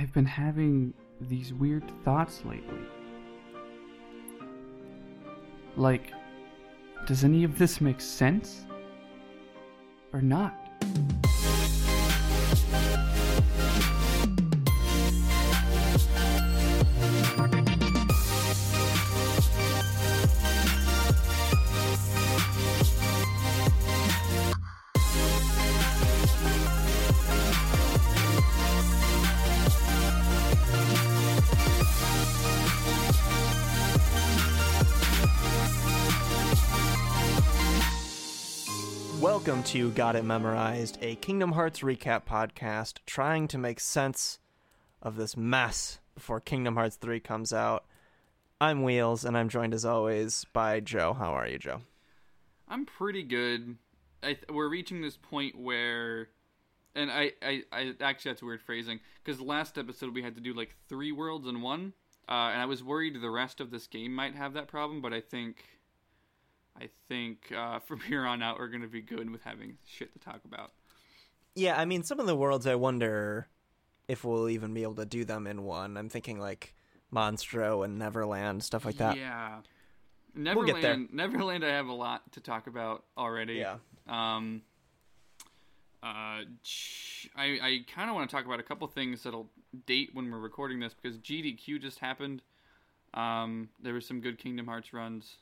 I've been having these weird thoughts lately. Like, does any of this make sense? Or not? Welcome to Got It Memorized, a Kingdom Hearts recap podcast trying to make sense of this mess before Kingdom Hearts 3 comes out. I'm Wheels, and I'm joined as always by Joe. How are you, Joe? I'm pretty good. Th- we're reaching this point where, and I, I, I actually that's a weird phrasing because last episode we had to do like three worlds in one, uh, and I was worried the rest of this game might have that problem, but I think, I think uh, from here on out we're gonna be good with having shit to talk about. Yeah, I mean, some of the worlds I wonder if we'll even be able to do them in one. I'm thinking like Monstro and Neverland, stuff like that. Yeah, We'll get there. Neverland. Neverland, I have a lot to talk about already. Yeah. Um. Uh, I I kind of want to talk about a couple things that'll date when we're recording this because GDQ just happened. Um, there were some good Kingdom Hearts runs.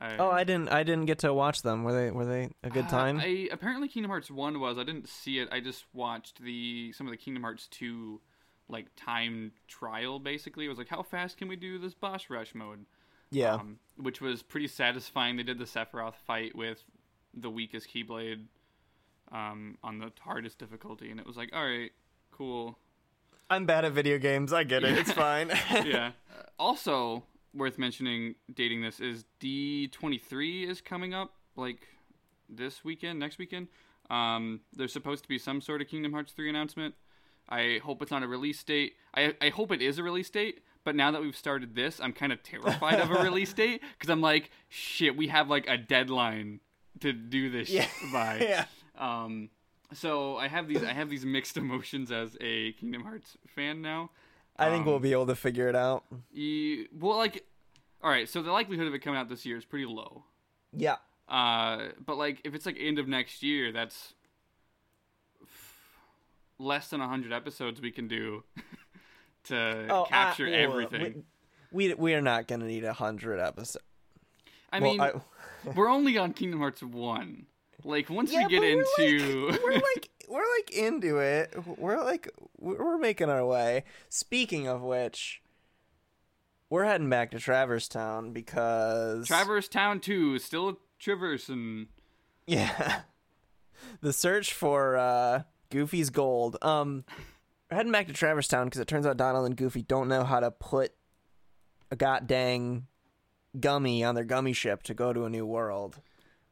I, Oh, I didn't. I didn't get to watch them. Were they? Were they a good Uh, time? I apparently Kingdom Hearts one was. I didn't see it. I just watched the some of the Kingdom Hearts two, like time trial. Basically, it was like how fast can we do this boss rush mode? yeah. um, which was pretty satisfying. They did the Sephiroth fight with the weakest Keyblade um, on the hardest difficulty, and it was like, all right, cool. I'm bad at video games. I get it. It's fine. yeah. Also worth mentioning, dating this is D23 is coming up like this weekend, next weekend. Um, there's supposed to be some sort of Kingdom Hearts 3 announcement. I hope it's not a release date. I, I hope it is a release date, but now that we've started this, I'm kind of terrified of a release date because I'm like, shit, we have like a deadline to do this Yeah. by. yeah. Um, so I have these I have these mixed emotions as a Kingdom Hearts fan now. I think Um, we'll be able to figure it out. You, well, like, all right. So the likelihood of it coming out this year is pretty low. Yeah. Uh, but like, if it's like end of next year, that's less than hundred episodes we can do to Oh, capture well, everything. We, we we are not gonna need a hundred episodes. I well, mean, I- we're only on Kingdom Hearts one. Like once Yeah, we get but we're into, like, we're like we're like into it. We're like we're making our way. Speaking of which, we're heading back to Traverse Town because Traverse Town two is still traversing. Yeah. The search for uh, Goofy's gold. Um, we're heading back to Traverse Town because it turns out Donald and Goofy don't know how to put a god dang gummy on their gummy ship to go to a new world.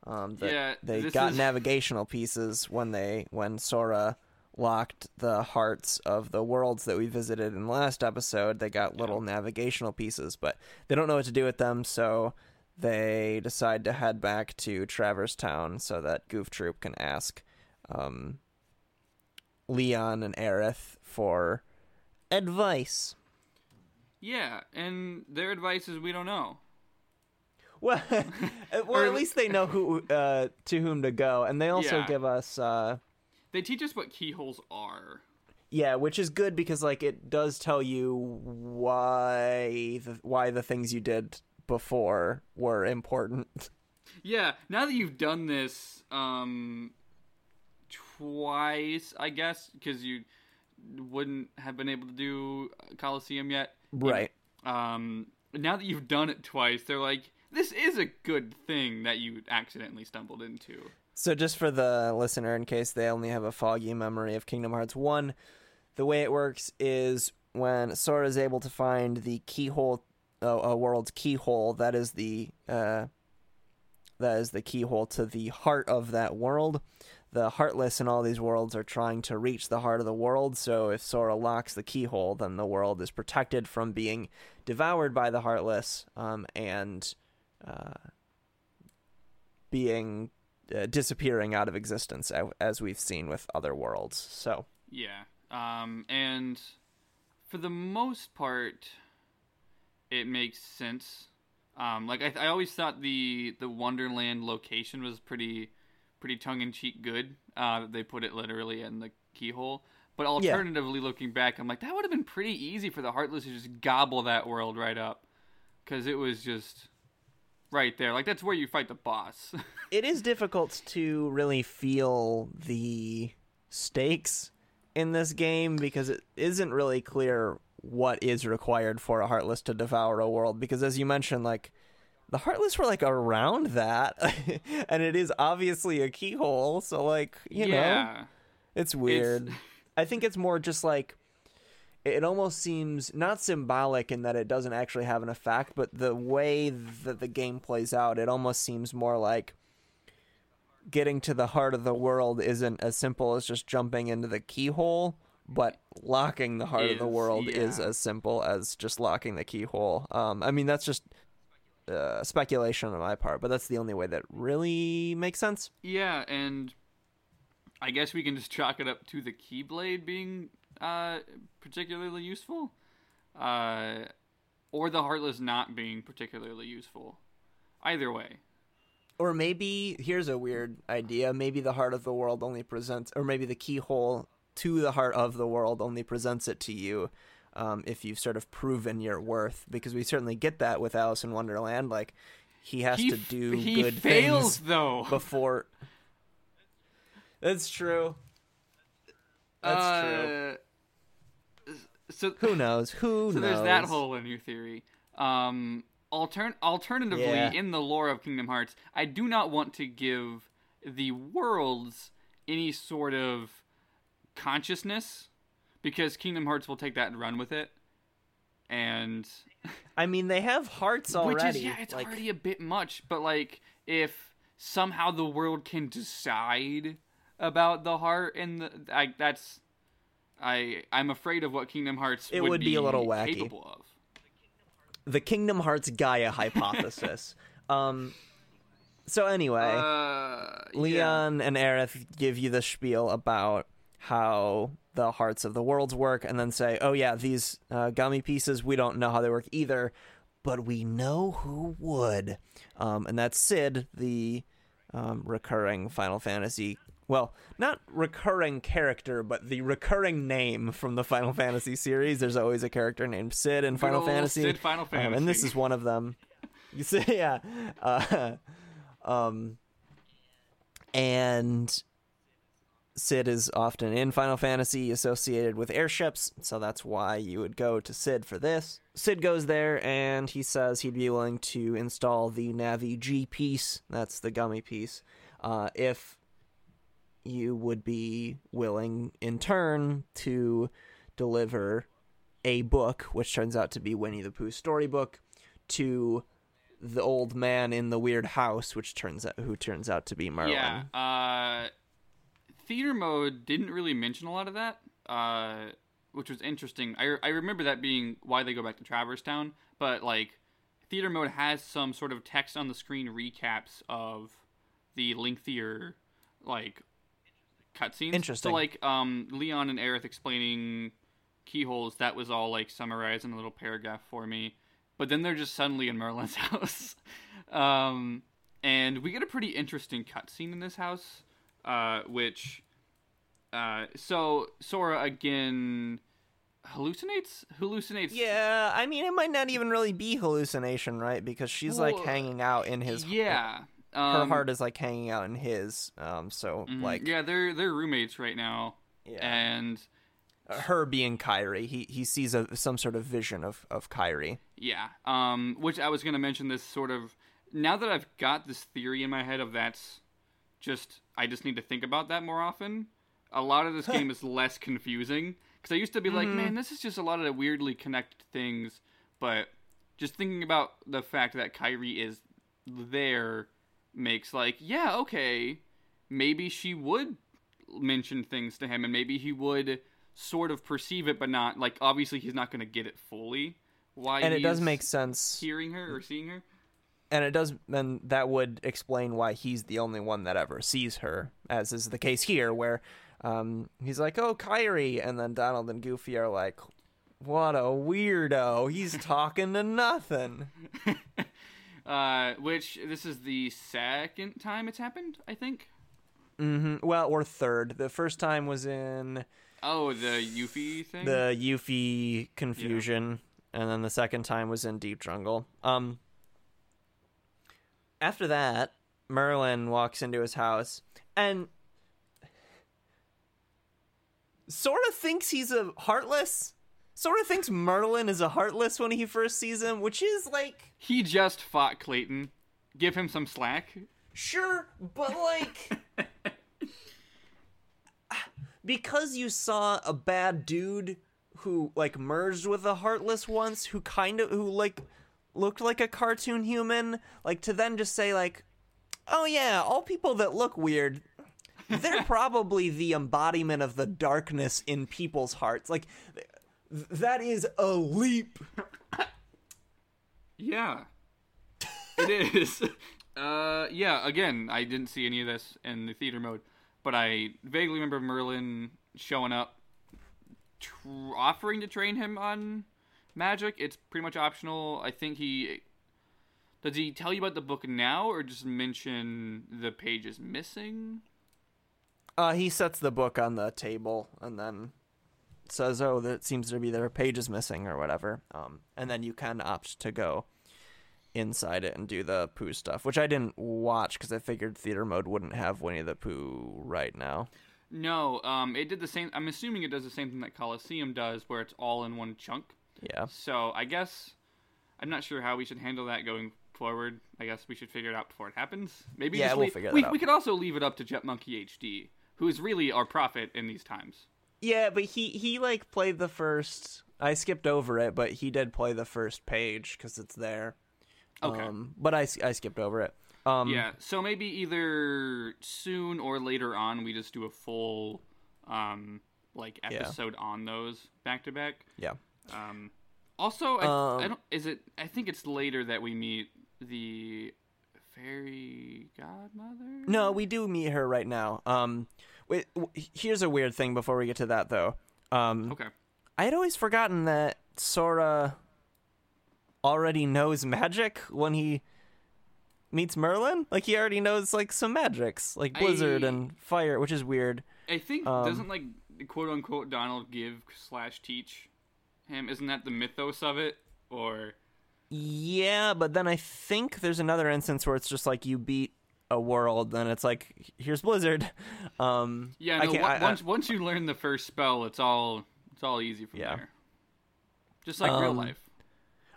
Um, the- Yeah, they got is- navigational pieces when they when Sora locked the hearts of the worlds that we visited in the last episode. They got little navigational pieces, but they don't know what to do with them, so they decide to head back to Traverse Town so that Goof Troop can ask um, Leon and Aerith for advice. Yeah, and their advice is we don't know. Well, or at least they know who uh, to whom to go, and they also Yeah. give us, uh, They teach us what keyholes are. yeah, which is good because like it does tell you why the, why the things you did before were important. Yeah, now that you've done this um twice, I guess, because you wouldn't have been able to do Coliseum yet. Right. Um, now that you've done it twice, they're like, this is a good thing that you accidentally stumbled into. So, just for the listener, in case they only have a foggy memory of Kingdom Hearts 1, the way it works is when Sora is able to find the keyhole, uh, a world's keyhole, that is the uh, that is the keyhole to the heart of that world. The heartless in all these worlds are trying to reach the heart of the world. So, if Sora locks the keyhole, then the world is protected from being devoured by the heartless um, and uh, being uh, disappearing out of existence as we've seen with other worlds. So Yeah. Um, and for the most part, it makes sense. Um, like I, I always thought the the Wonderland location was pretty pretty tongue in cheek good. Uh, they put it literally in the keyhole. But alternatively, looking back, I'm like that would have been pretty easy for the Heartless to just gobble that world right up, because it was just right there. Like that's where you fight the boss. it is difficult to really feel the stakes in this game because it isn't really clear what is required for a heartless to devour a world because as you mentioned like the heartless were like around that and it is obviously a keyhole so like you yeah. know it's weird It's- i think it's more just like it almost seems not symbolic in that it doesn't actually have an effect but the way that the game plays out it almost seems more like getting to the heart of the world isn't as simple as just jumping into the keyhole, but locking the heart of the Is, world is as simple as just locking the keyhole. Um, I mean, that's just uh, speculation on my part, but that's the only way that really makes sense. Yeah, and I guess we can just chalk it up to the Keyblade being uh, particularly useful, uh, or the Heartless not being particularly useful. Either way. Or maybe here's a weird idea. Maybe the heart of the world only presents, or maybe the keyhole to the heart of the world only presents it to you um, if you've sort of proven your worth. Because we certainly get that with Alice in Wonderland. Like he has he to do he good fails things though. before. That's true. That's true. So Who knows? Who so knows? there's that hole in your theory. Um, altern- alternatively, Yeah. in the lore of Kingdom Hearts, I do not want to give the worlds any sort of consciousness because Kingdom Hearts will take that and run with it. And I mean, they have hearts already. which is yeah, it's like, already a bit much. But like, if somehow the world can decide about the heart and the, I, that's, I I'm afraid of what Kingdom Hearts It would, would be a little wacky. capable of. the Kingdom Hearts Gaia hypothesis. um. So anyway. Uh, yeah. Leon and Aerith give you the spiel about how the hearts of the worlds work, and then say, "Oh yeah, these uh, gummy pieces, we don't know how they work either, but we know who would." Um, and that's Cid, the um, recurring Final Fantasy. Well, not recurring character, but the recurring name from the Final Fantasy series. There's always a character named Cid in Final old Fantasy. Cid Final Um, and this is one of them. You see, yeah. Uh, um, and Cid is often in Final Fantasy associated with airships, so that's why you would go to Cid for this. Cid goes there and he says he'd be willing to install the Navi G piece, that's the gummy piece, uh, if you would be willing in turn to deliver a book, which turns out to be Winnie the Pooh storybook, to the old man in the weird house, which turns out who turns out to be Merlin. Yeah. Uh, theater mode didn't really mention a lot of that, uh, which was interesting. I, I remember that being why they go back to Traverse Town, but like theater mode has some sort of text on the screen recaps of the lengthier like cutscenes. Interesting. So like um, Leon and Aerith explaining keyholes, that was all like summarized in a little paragraph for me. But then they're just suddenly in Merlin's house. um, and we get a pretty interesting cutscene in this house, uh, which, uh, so Sora again hallucinates, hallucinates. Yeah, I mean, it might not even really be hallucination, right? Because she's like hanging out in his. yeah. Her Um, heart is like hanging out in his. Um, so mhm, like, yeah, they're they're roommates right now, yeah. and her being Kairi, he he sees a some sort of vision of of Kairi. Yeah. Um, which I was going to mention this sort of now that I've got this theory in my head of that's just I just need to think about that more often. A lot of this game is less confusing because I used to be like, man, this is just a lot of weirdly connected things, but just thinking about the fact that Kairi is there makes like, yeah, okay, maybe she would mention things to him and maybe he would sort of perceive it but not like obviously he's not going to get it fully why And it does make sense. hearing her or seeing her and it does then that would explain why he's the only one that ever sees her as is the case here where um, he's like oh kairi and then donald and goofy are like What a weirdo. He's talking to nothing. uh, which this is the second time it's happened, I think. hmm Well, or third. The first time was in Oh, the Yuffie thing. the Yuffie confusion, and then the second time was in Deep Jungle. Um. After that, Merlin walks into his house and sort of thinks he's a heartless. Sort of thinks Merlin is a heartless when he first sees him, which is like he just fought Clayton. Give him some slack. Sure, but like because you saw a bad dude who like merged with a heartless once who kind of who like looked like a cartoon human, like to then just say like oh yeah, all people that look weird they're probably the embodiment of the darkness in people's hearts. Like that is a leap. Yeah. it is. Uh, yeah. Again, I didn't see any of this in the theater mode, but I vaguely remember Merlin showing up, tr- offering to train him on magic. It's pretty much optional. I think he. Does he tell you about the book now, or just mention the page is missing? Uh, he sets the book on the table and then says, "Oh, that seems to be their page is missing or whatever." Um, and then you can opt to go inside it and do the Pooh stuff, which I didn't watch because I figured theater mode wouldn't have Winnie the Pooh right now. No, um, it did the same. I'm assuming it does the same thing that Coliseum does, where it's all in one chunk. Yeah. So I guess I'm not sure how we should handle that going forward. I guess we should figure it out before it happens. Maybe Yeah, we'll leave- figure that we, out. we could also leave it up to Jet Monkey HD, who is really our prophet in these times. Yeah, but he he like played the first. I skipped over it, but he did play the first page because it's there. Okay. Um, but I, I skipped over it. Um, yeah. So maybe either soon or later on, we just do a full, um, like Yeah. episode on those back to back. Yeah. Um, also, I, Um, I don't. Is it? I think it's later that we meet the fairy godmother. No, we do meet her right now. Um, wait, here's a weird thing before we get to that though. Um, Okay. I had always forgotten that Sora already knows magic when he meets Merlin. Like he already knows like some magics, like blizzard I- and fire, which is weird. I think Um, doesn't like quote unquote Donald give slash teach him. Isn't that the mythos of it? Or Yeah, but then I think there's another instance where it's just like you beat a world, then it's like here's Blizzard. Um, yeah, I no. I- I- once once you learn the first spell, it's all it's all easy from Yeah. there. Just like real Um, life.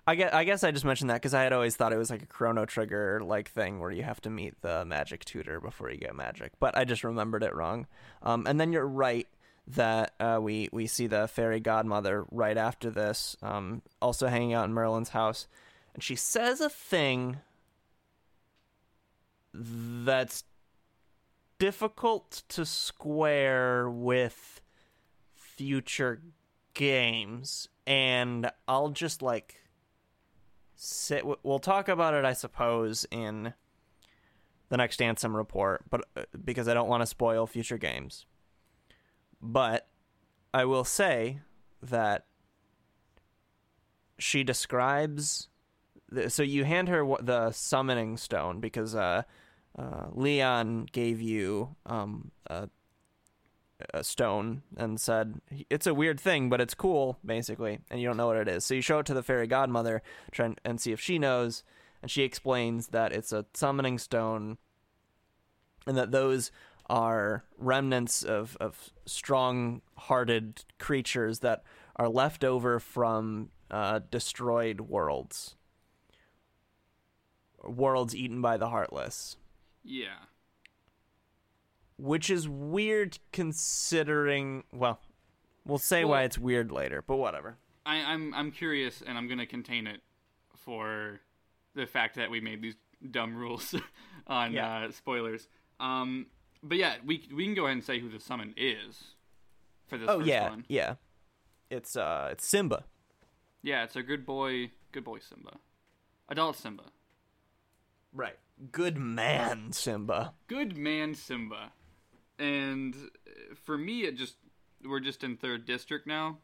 I guess, I guess I just mentioned that because I had always thought it was like a Chrono Trigger like thing where you have to meet the magic tutor before you get magic, but I just remembered it wrong. Um, and then you're right that uh, we we see the fairy godmother right after this, um, also hanging out in Merlin's house, and she says a thing that's difficult to square with future games. And I'll just like sit we'll talk about it I suppose in the next Ansem report but uh, because I don't want to spoil future games. But I will say that she describes so you hand her the summoning stone because uh, uh, Leon gave you um, a, a stone and said it's a weird thing, but it's cool, basically, and you don't know what it is. So you show it to the fairy godmother, try and, and see if she knows, and she explains that it's a summoning stone, and that those are remnants of of strong-hearted creatures that are left over from uh, destroyed worlds, worlds eaten by the heartless Yeah. which is weird considering well we'll say why it's weird later but whatever I, I'm I'm curious, and I'm gonna contain it for the fact that we made these dumb rules on Yeah. uh, spoilers. Um, but yeah, we we can go ahead and say who the summon is for this oh first yeah one. yeah it's uh it's simba Yeah, it's a good boy, good boy Simba, adult Simba, right good man simba good man Simba, and uh, for me, it just we're just in third district now.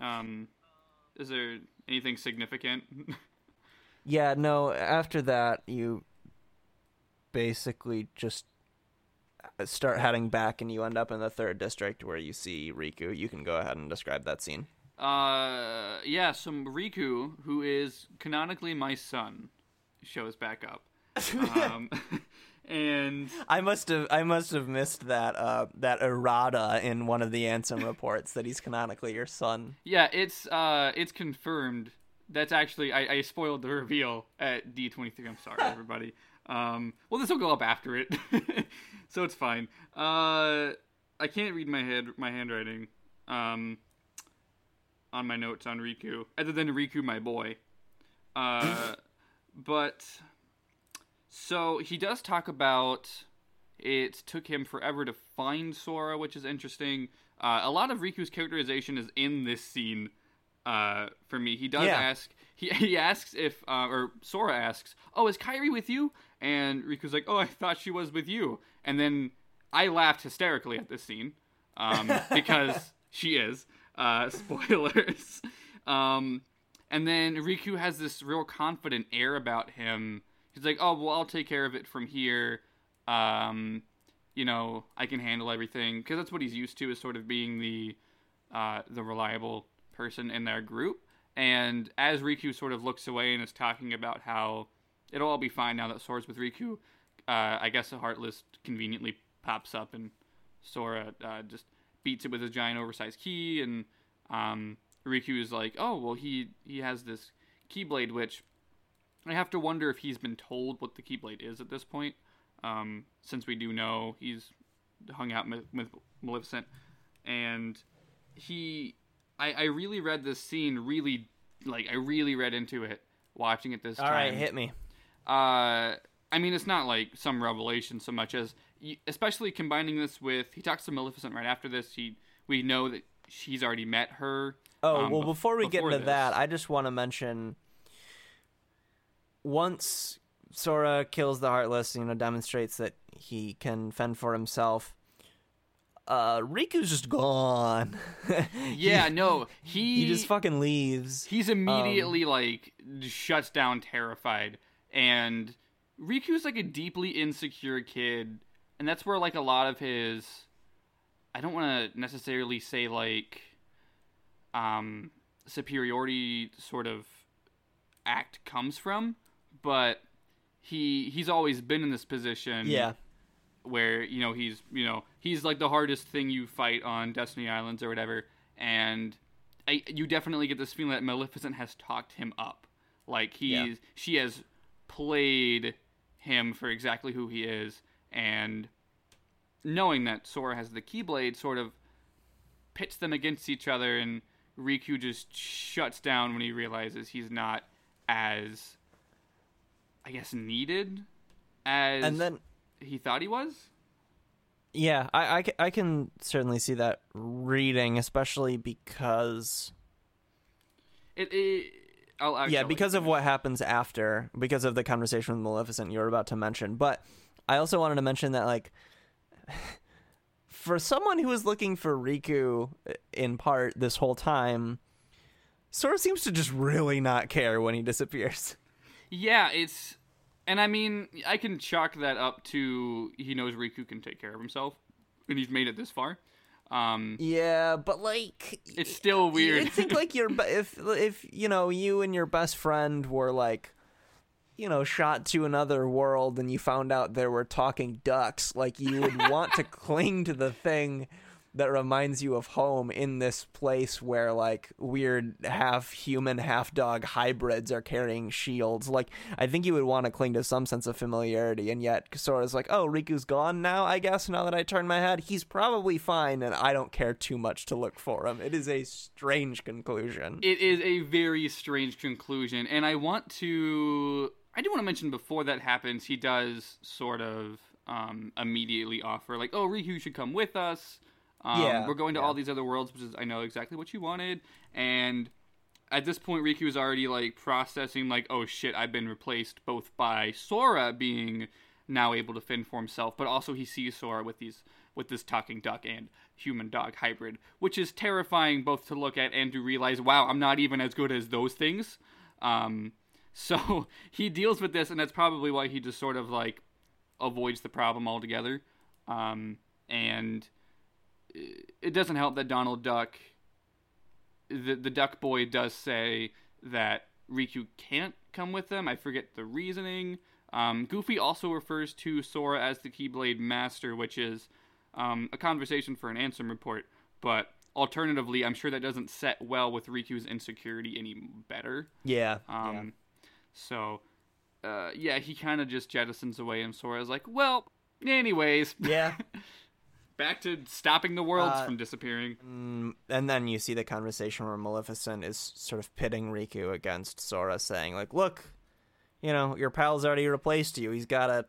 Um, is there anything significant? Yeah, no, after that, you basically just start heading back and you end up in the third district where you see Riku. You can go ahead and describe that scene. uh, yeah, So Riku, who is canonically my son, shows back up. Um, and I must have I must have missed that uh that errata in one of the Ansem reports that he's canonically your son. yeah, it's uh, it's confirmed. That's actually I, I spoiled the reveal at D twenty three. I'm sorry, everybody. Um, well, this will go up after it, so it's fine. Uh, I can't read my head my handwriting. Um, on my notes on Riku, other than Riku, my boy. Uh, but so he does talk about it took him forever to find Sora, which is interesting. Uh, a lot of Riku's characterization is in this scene. Uh, for me, he does Yeah. ask. He he asks if, uh, or Sora asks, "Oh, is Kairi with you?" And Riku's like, "Oh, I thought she was with you." And then I laughed hysterically at this scene um, because she is. Uh, spoilers. Um, and then Riku has this real confident air about him. He's like, "Oh, well, I'll take care of it from here. Um, you know, I can handle everything." Because that's what he's used to, is sort of being the uh, the reliable person in their group. And as Riku sort of looks away and is talking about how it'll all be fine now that Sora's with Riku, uh, I guess the Heartless conveniently pops up and Sora uh, just beats it with his giant oversized key, and um, Riku is like, "Oh, well, he he has this Keyblade, which I have to wonder if he's been told what the Keyblade is at this point, um, since we do know he's hung out with, with Maleficent, and he, I, I really read this scene really, like I really read into it watching it this All time. right, hit me. Uh, I mean, it's not like some revelation so much as, especially combining this with he talks to Maleficent right after this. He we know that she's already met her. Oh, um, well, before we get into this. that, I just want to mention once Sora kills the Heartless, you know, demonstrates that he can fend for himself. Uh, Riku's just gone. Yeah, he, no, he he just fucking leaves. he's Um, immediately like shuts down, terrified, and Riku's like a deeply insecure kid, and that's where like a lot of his, I don't want to necessarily say like, um, superiority sort of act comes from, but he he's always been in this position. Yeah, where you know he's you know he's like the hardest thing you fight on Destiny Islands or whatever, and I, you definitely get this feeling that Maleficent has talked him up, like he's Yeah. she has played him for exactly who he is, and knowing that Sora has the Keyblade sort of pits them against each other, and Riku just shuts down when he realizes he's not as I guess needed as and then he thought he was. yeah, I, I, I can certainly see that reading, especially because It, it I'll actually yeah, because of what happens after, because of the conversation with Maleficent you were about to mention. But I also wanted to mention that, like, for someone who was looking for Riku in part this whole time, Sora seems to just really not care when he disappears. Yeah, it's and I mean I can chalk that up to he knows Riku can take care of himself, and he's made it this far. Um, Yeah, but like, it's still weird. I think like your if if you know you and your best friend were like you know shot to another world and you found out there were talking ducks like you would want to cling to the thing that reminds you of home in this place where like weird half human half dog hybrids are carrying shields. Like i think you would want to cling to some sense of familiarity and yet sora's like oh riku's gone now i guess now that i turn my head. He's probably fine and i don't care too much to look for him. It is a strange conclusion. It is a very strange conclusion, and I want to. I do want to mention before that happens, he does sort of um, immediately offer like, "Oh, Riku should come with us. Um, Yeah, we're going to yeah. all these other worlds, which is I know exactly what you wanted." And at this point, Riku is already like processing like, "Oh shit, I've been replaced both by Sora being now able to fend for himself, but also he sees Sora with these with this talking duck and human dog hybrid, which is terrifying both to look at and to realize, wow, I'm not even as good as those things. Um, so he deals with this, and that's probably why he just sort of like avoids the problem altogether. Um, and it doesn't help that Donald Duck, the the Duck Boy, does say that Riku can't come with them. I forget the reasoning. Um, Goofy also refers to Sora as the Keyblade Master, which is um, a conversation for an Ansem report. But alternatively, I'm sure that doesn't set well with Riku's insecurity any better. Yeah. Um, yeah. So, uh, yeah, he kind of just jettisons away, and Sora's like, well, anyways. Yeah. Back to stopping the worlds Uh, from disappearing. Mm, and then you see the conversation where Maleficent is sort of pitting Riku against Sora, saying, like, look, you know, your pal's already replaced you. He's got a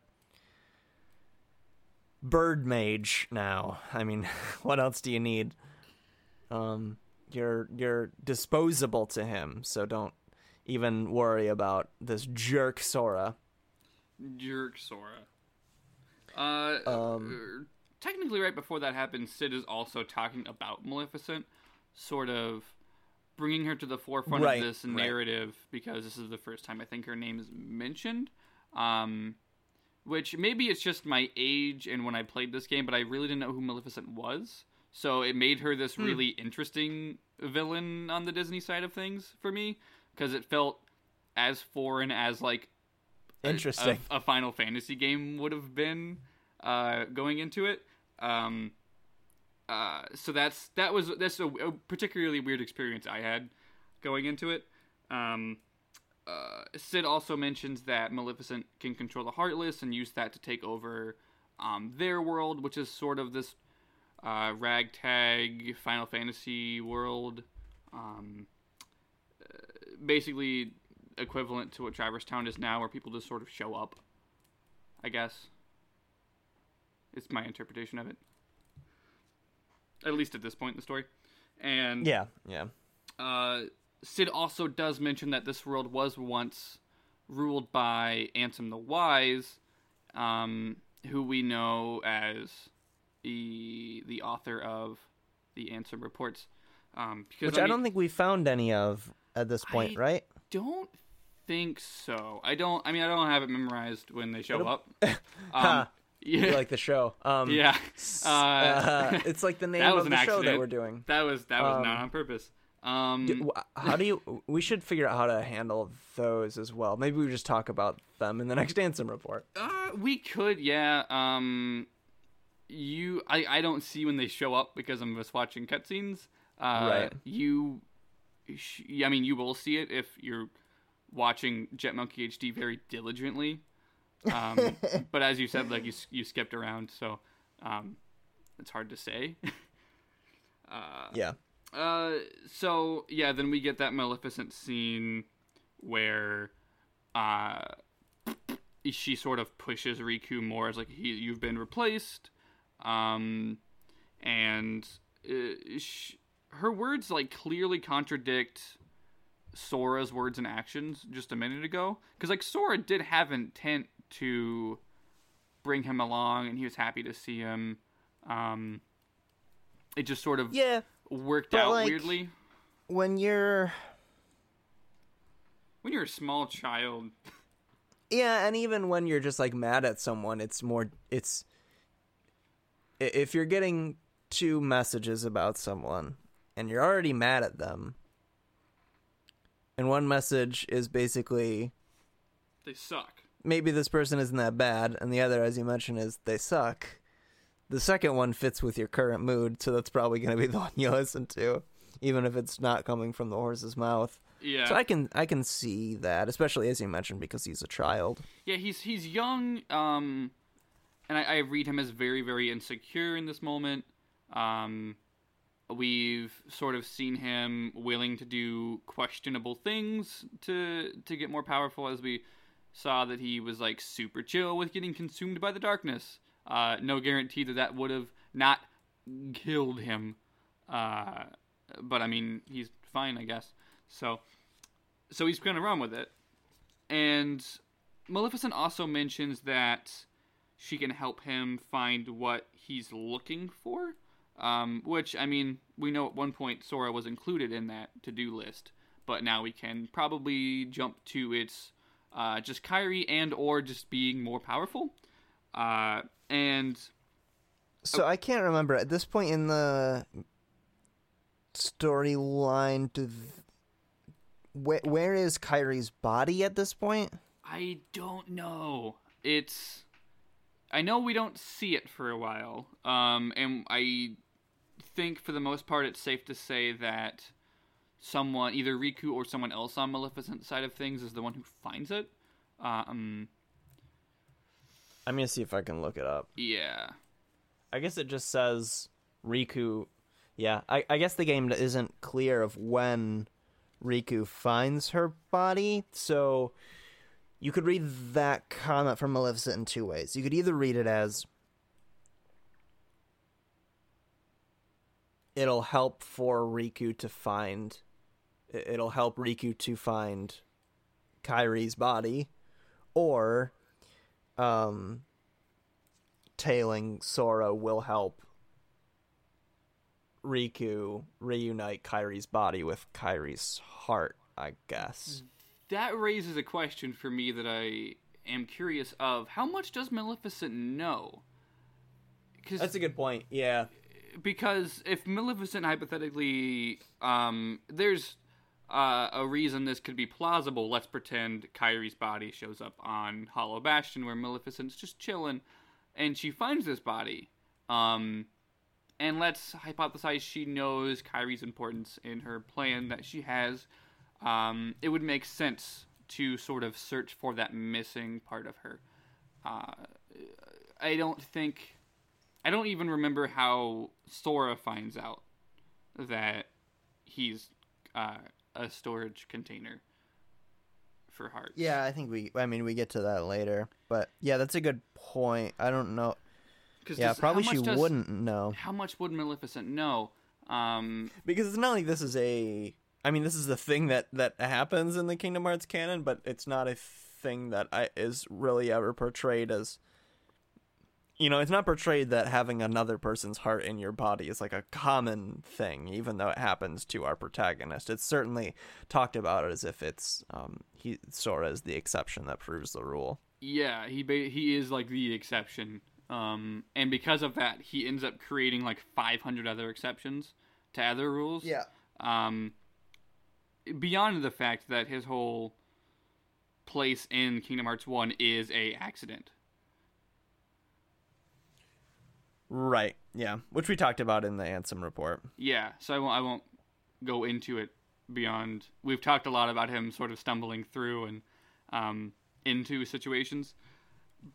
bird mage now. I mean, what else do you need? Um, you're you're disposable to him, so don't even worry about this jerk Sora. Jerk Sora. Uh, Um, uh, technically, right before that happens, Cid is also talking about Maleficent, sort of bringing her to the forefront Right, of this right. narrative because this is the first time I think her name is mentioned. Um, which maybe it's just my age and when I played this game, but I really didn't know who Maleficent was. So it made her Hmm. this really interesting villain on the Disney side of things for me because it felt as foreign as like a- Interesting. a, a Final Fantasy game would have been uh, going into it. Um, uh, so that's that was that's a, a particularly weird experience I had going into it. Um, uh, Cid also mentions that Maleficent can control the Heartless and use that to take over um, their world, which is sort of this uh, ragtag Final Fantasy world. Um, basically equivalent to what Traverse Town is now, where people just sort of show up. I guess. It's my interpretation of it. At least at this point in the story. And yeah, yeah. uh, Cid also does mention that this world was once ruled by Ansem the Wise, um, who we know as the the author of the Ansem reports. Um, because Which I, mean, don't think we found any of at this point, I- right? don't think so. I don't. I mean, I don't have it memorized when they show up. Um, yeah, You like the show. Um, yeah. Uh, uh, it's like the name of the show that we're doing. that was that was um, not on purpose. Um, How do you? We should figure out how to handle those as well. Maybe we just talk about them in the next Ansem report. Uh, we could, yeah. Um, you, I, I don't see when they show up because I'm just watching cutscenes. Uh, Right. You, sh- I mean, you will see it if you're watching Jet Monkey HD very diligently. Um, but as you said, like you you skipped around, so um, it's hard to say. uh, Yeah. uh, so yeah, then we get that Maleficent scene where, uh, she sort of pushes Riku more as like he, you've been replaced, um, and uh, sh- her words like clearly contradict Sora's words and actions just a minute ago, because like Sora did have intent to bring him along, and he was happy to see him. Um, it just sort of Yeah. worked out like- weirdly. When you're When you're a small child, Yeah, and even when you're just like mad at someone, it's more it's if you're getting two messages about someone and you're already mad at them. And one message is basically they suck. maybe this person isn't that bad and the other as you mentioned is they suck. The second one fits with your current mood, so that's probably going to be the one you listen to even if it's not coming from the horse's mouth. Yeah, So I can I can see that, especially as you mentioned because he's a child. yeah. He's he's young, um, and I, I read him as very very insecure in this moment. Um, we've sort of seen him willing to do questionable things to to get more powerful, as we saw that he was like super chill with getting consumed by the darkness. Uh, no guarantee that that would have not killed him. Uh, but I mean, he's fine, I guess. So, so he's gonna run with it. And Maleficent also mentions that she can help him find what he's looking for. Um, which I mean, we know at one point Sora was included in that to-do list, but now we can probably jump to its uh, just Kairi and or just being more powerful. Uh, and So I can't remember at this point in the storyline. Do th- where where is Kairi's body at this point? I don't know. It's I know we don't see it for a while. Um and I think for the most part it's safe to say that someone either Riku or someone else on Maleficent's side of things is the one who finds it. Um I'm gonna see if I can look it up. yeah. I guess it just says Riku. Yeah, I, I guess the game isn't clear of when Riku finds her body, so you could read that comment from Maleficent in two ways. You could either read it as it'll help for Riku to find it- it'll help Riku to find Kairi's body or um tailing Sora will help Riku reunite Kairi's body with Kairi's heart, I guess. That raises a question for me that I am curious of. How much does Maleficent know? Cuz That's a good point. Yeah. Because if Maleficent hypothetically, um, there's uh, a reason this could be plausible. Let's pretend Kairi's body shows up on Hollow Bastion, where Maleficent's just chilling, and she finds this body. Um, and let's hypothesize she knows Kairi's importance in her plan that she has. Um, it would make sense to sort of search for that missing part of her. Uh, I don't think. I don't even remember how Sora finds out that he's uh, a storage container for hearts. Yeah, I think we I mean we get to that later. But yeah, that's a good point. I don't know. 'Cause Yeah, does- probably she does- wouldn't know. How much would Maleficent know? Um, Because it's not like this is a I mean this is the thing that that happens in the Kingdom Hearts canon, but it's not a thing that I, is really ever portrayed as you know, it's not portrayed that having another person's heart in your body is like a common thing, even though it happens to our protagonist. It's certainly talked about as if it's um, he Sora is the exception that proves the rule. yeah, he ba- he is like the exception. Um, and because of that, he ends up creating like 500 other exceptions to other rules. Yeah. Um, beyond the fact that his whole place in Kingdom Hearts One is a accident. Right. Yeah, which we talked about in the Ansem report. Yeah, so I won't I won't go into it beyond. We've talked a lot about him sort of stumbling through and um, into situations,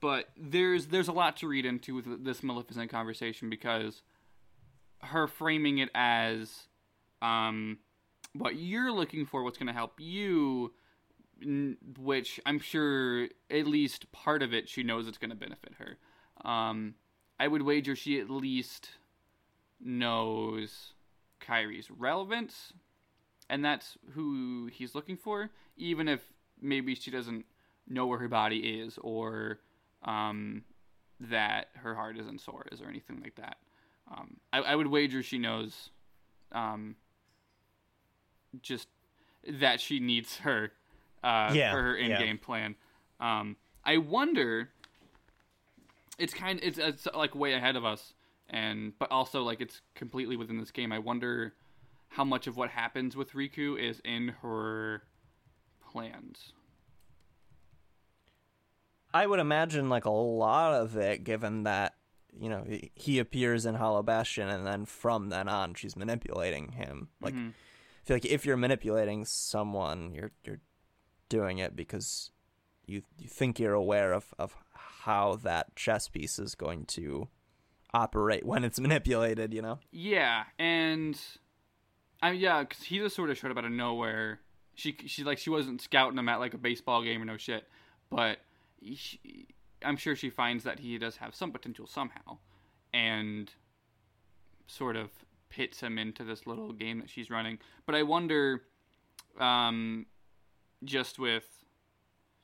but there's there's a lot to read into this Maleficent conversation because her framing it as um, what you're looking for, what's going to help you, which I'm sure at least part of it she knows it's going to benefit her. Um, I would wager she at least knows Kairi's relevance, and that's who he's looking for, even if maybe she doesn't know where her body is or um, that her heart isn't Sora's or anything like that. Um, I, I would wager she knows um, just that she needs her uh, Yeah, for her in-game plan. Um, I wonder. It's kind. It's, it's like way ahead of us, and but also like it's completely within this game. I wonder how much of what happens with Riku is in her plans. I would imagine like a lot of it, given that you know he- appears in Hollow Bastion, and then from then on, she's manipulating him. Like, Mhm. I feel like if you're manipulating someone, you're you're doing it because you you think you're aware of of how that chess piece is going to operate when it's manipulated. You know. Yeah, and I yeah, because he just sort of showed up out of nowhere. She she like she wasn't scouting him at like a baseball game or no shit, but she, I'm sure she finds that he does have some potential somehow, and sort of pits him into this little game that she's running. But I wonder, um, just with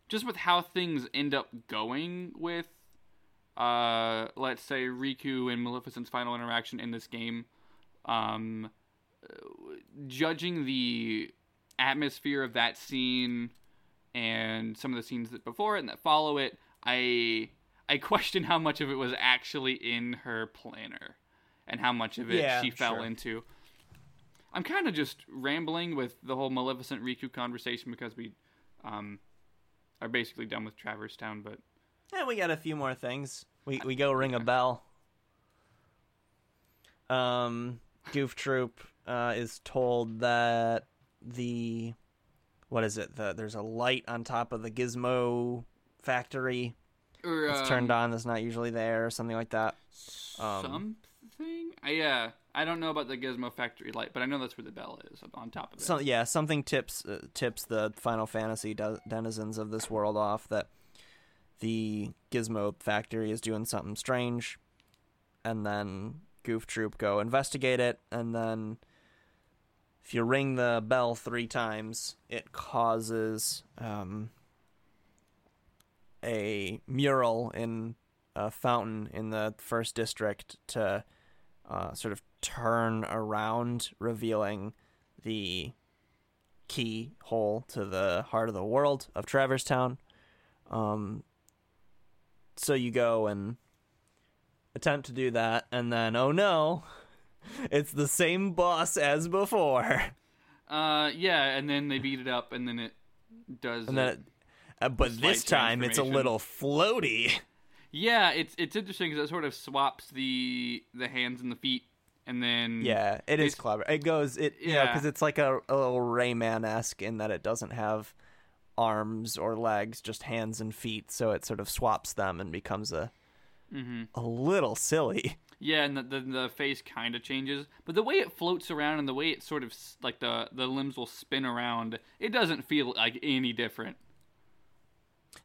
just with how things end up going with uh, let's say Riku and Maleficent's final interaction in this game, um, judging the atmosphere of that scene and some of the scenes that before it and that follow it, I I question how much of it was actually in her planner and how much of it Yeah, she fell sure. into. I'm kind of just rambling with the whole Maleficent Riku conversation because we um, are basically done with Traverse Town, but Yeah, we got a few more things. We we go ring a bell. Um, Goof Troop uh, is told that the what is it? The, there's a light on top of the Gizmo factory. or, It's turned um, on. That's not usually there, or something like that. Um, something. Uh, I don't know about the Gizmo Factory light, but I know that's where the bell is on top of it. So yeah, something tips uh, tips the Final Fantasy de- denizens of this world off that the Gizmo factory is doing something strange, and then Goof Troop go investigate it, and then if you ring the bell three times, it causes um, a mural in a fountain in the first district to uh, sort of turn around, revealing the keyhole to the heart of the world of Traverse Town. Um, so you go and attempt to do that, and then oh no, it's the same boss as before. Uh, yeah, and then they beat it up, and then it does. And then, it. it, uh, but this time it's a little floaty. Yeah, it's it's interesting because it sort of swaps the the hands and the feet, and then Yeah, it is clever. It goes, it yeah, because it's like a, a little Rayman esque in that it doesn't have arms or legs, just hands and feet. So it sort of swaps them and becomes a hmm a little silly. Yeah, and the the, the face kind of changes, but the way it floats around and the way it sort of like the the limbs will spin around, it doesn't feel like any different.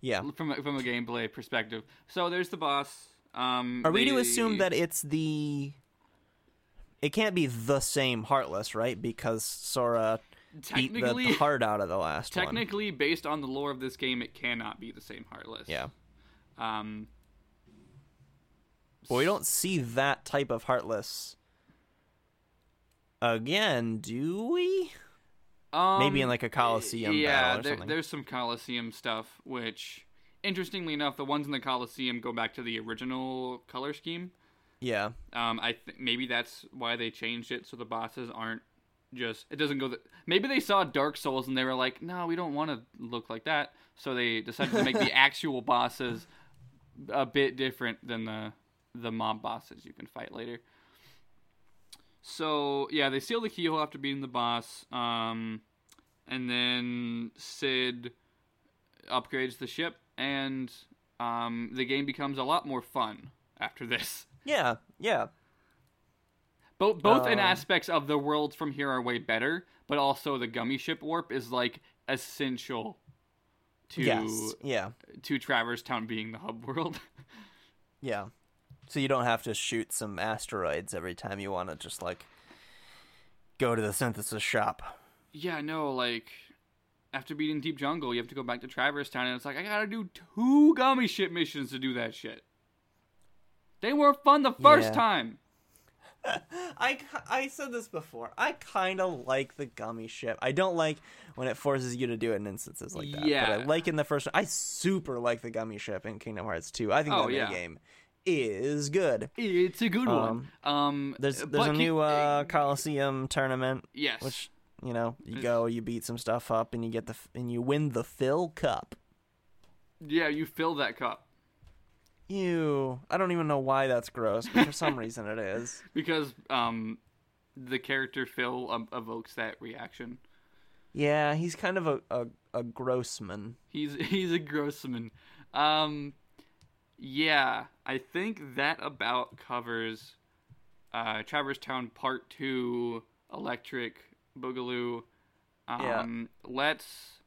Yeah. from a, from a gameplay perspective. So there's the boss. Um, Are we to assume that it's the? It can't be the same Heartless, right? Because Sora beat the, the heart out of the last one. technically, based on the lore of this game, it cannot be the same Heartless. Yeah, Um. but we don't see that type of Heartless again, do we? Um, Maybe in, like, a Coliseum Yeah, battle or there, there's some Coliseum stuff, which, interestingly enough, the ones in the Coliseum go back to the original color scheme. Yeah, Um, I th- maybe that's why they changed it so the bosses aren't just it doesn't go. The- maybe they saw Dark Souls and they were like, no, we don't want to look like that. So they decided to make the actual bosses a bit different than the the mob bosses you can fight later. So yeah, they seal the keyhole after beating the boss, um, and then Cid upgrades the ship, and um, the game becomes a lot more fun after this. yeah, yeah. Both both in Um, aspects of the worlds from here are way better, but also the gummy ship warp is like essential to Yes, yeah, to Traverse Town being the hub world. yeah. So you don't have to shoot some asteroids every time you want to just like go to the synthesis shop. yeah, no, like after beating Deep Jungle, you have to go back to Traverse Town, and it's like I gotta do two gummy ship missions to do that shit. They were fun the first Yeah. time. I, I said this before. I kind of like the gummy ship. I don't like when it forces you to do it in instances like that. But Yeah. I like in the first one. I super like the gummy ship in Kingdom Hearts 2. I think Oh, that yeah. game is good. It's a good Um, one. Um, There's there's a new uh, Coliseum tournament, yes, which you know you go, you beat some stuff up, and you get the and you win the Phil Cup. yeah, you fill that cup Ew! I don't even know why that's gross, but for some reason it is. because um, the character Phil um, evokes that reaction. Yeah, he's kind of a a, a grossman. He's he's a grossman. Um, yeah, I think that about covers uh, Traverse Town Part Two, Electric Boogaloo. Um, Let's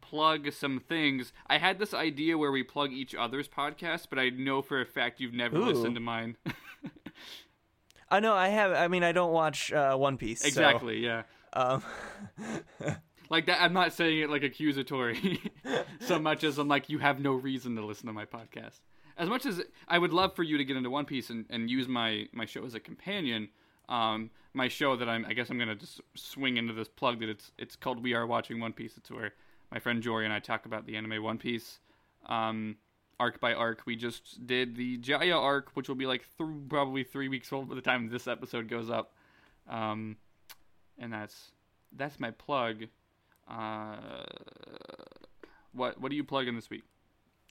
plug some things. I had this idea where we plug each other's podcast, but I know for a fact you've never Ooh. listened to mine. I know I have. I mean, I don't watch uh, One Piece. so, exactly. Yeah. um, Like that. I'm not saying it like accusatory so much as I'm like you have no reason to listen to my podcast. as much as I would love for you to get into One Piece and, and use my my show as a companion, um, my show that I'm I guess I'm gonna just swing into this plug that it's it's called We Are Watching One Piece. It's where my friend Jory and I talk about the anime One Piece. Um, arc by arc. We just did the Jaya arc, which will be like th- probably three weeks old by the time this episode goes up. Um, and that's that's my plug. Uh, what what are you plug in this week?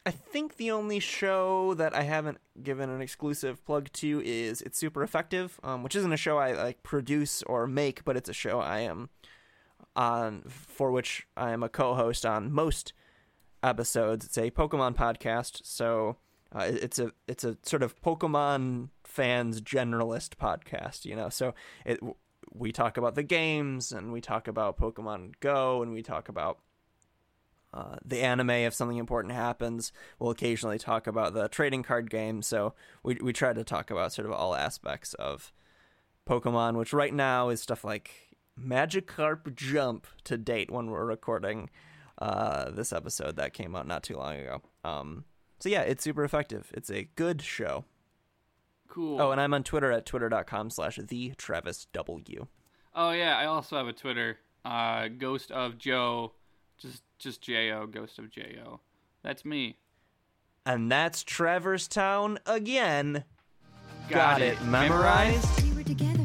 I think the only show that I haven't given an exclusive plug to is It's Super Effective, um, which isn't a show I like produce or make, but it's a show I am on for which I am a co-host on most episodes. It's a Pokemon podcast, so uh, it's a it's a sort of Pokemon fans generalist podcast, you know. So it we talk about the games and we talk about Pokemon Go and we talk about uh, the anime if something important happens. We'll occasionally talk about the trading card game. So we we try to talk about sort of all aspects of Pokemon, which right now is stuff like Magikarp Jump to date when we're recording uh, this episode that came out not too long ago. Um, so yeah, it's super effective. It's a good show. Cool. Oh, and I'm on Twitter at twitter.com slash the Travis W. Oh yeah, I also have a Twitter. Uh, Ghost of Joe, just just J O, Ghost of J O. That's me. And that's Traverse Town again. Got, it. Memorized? We were together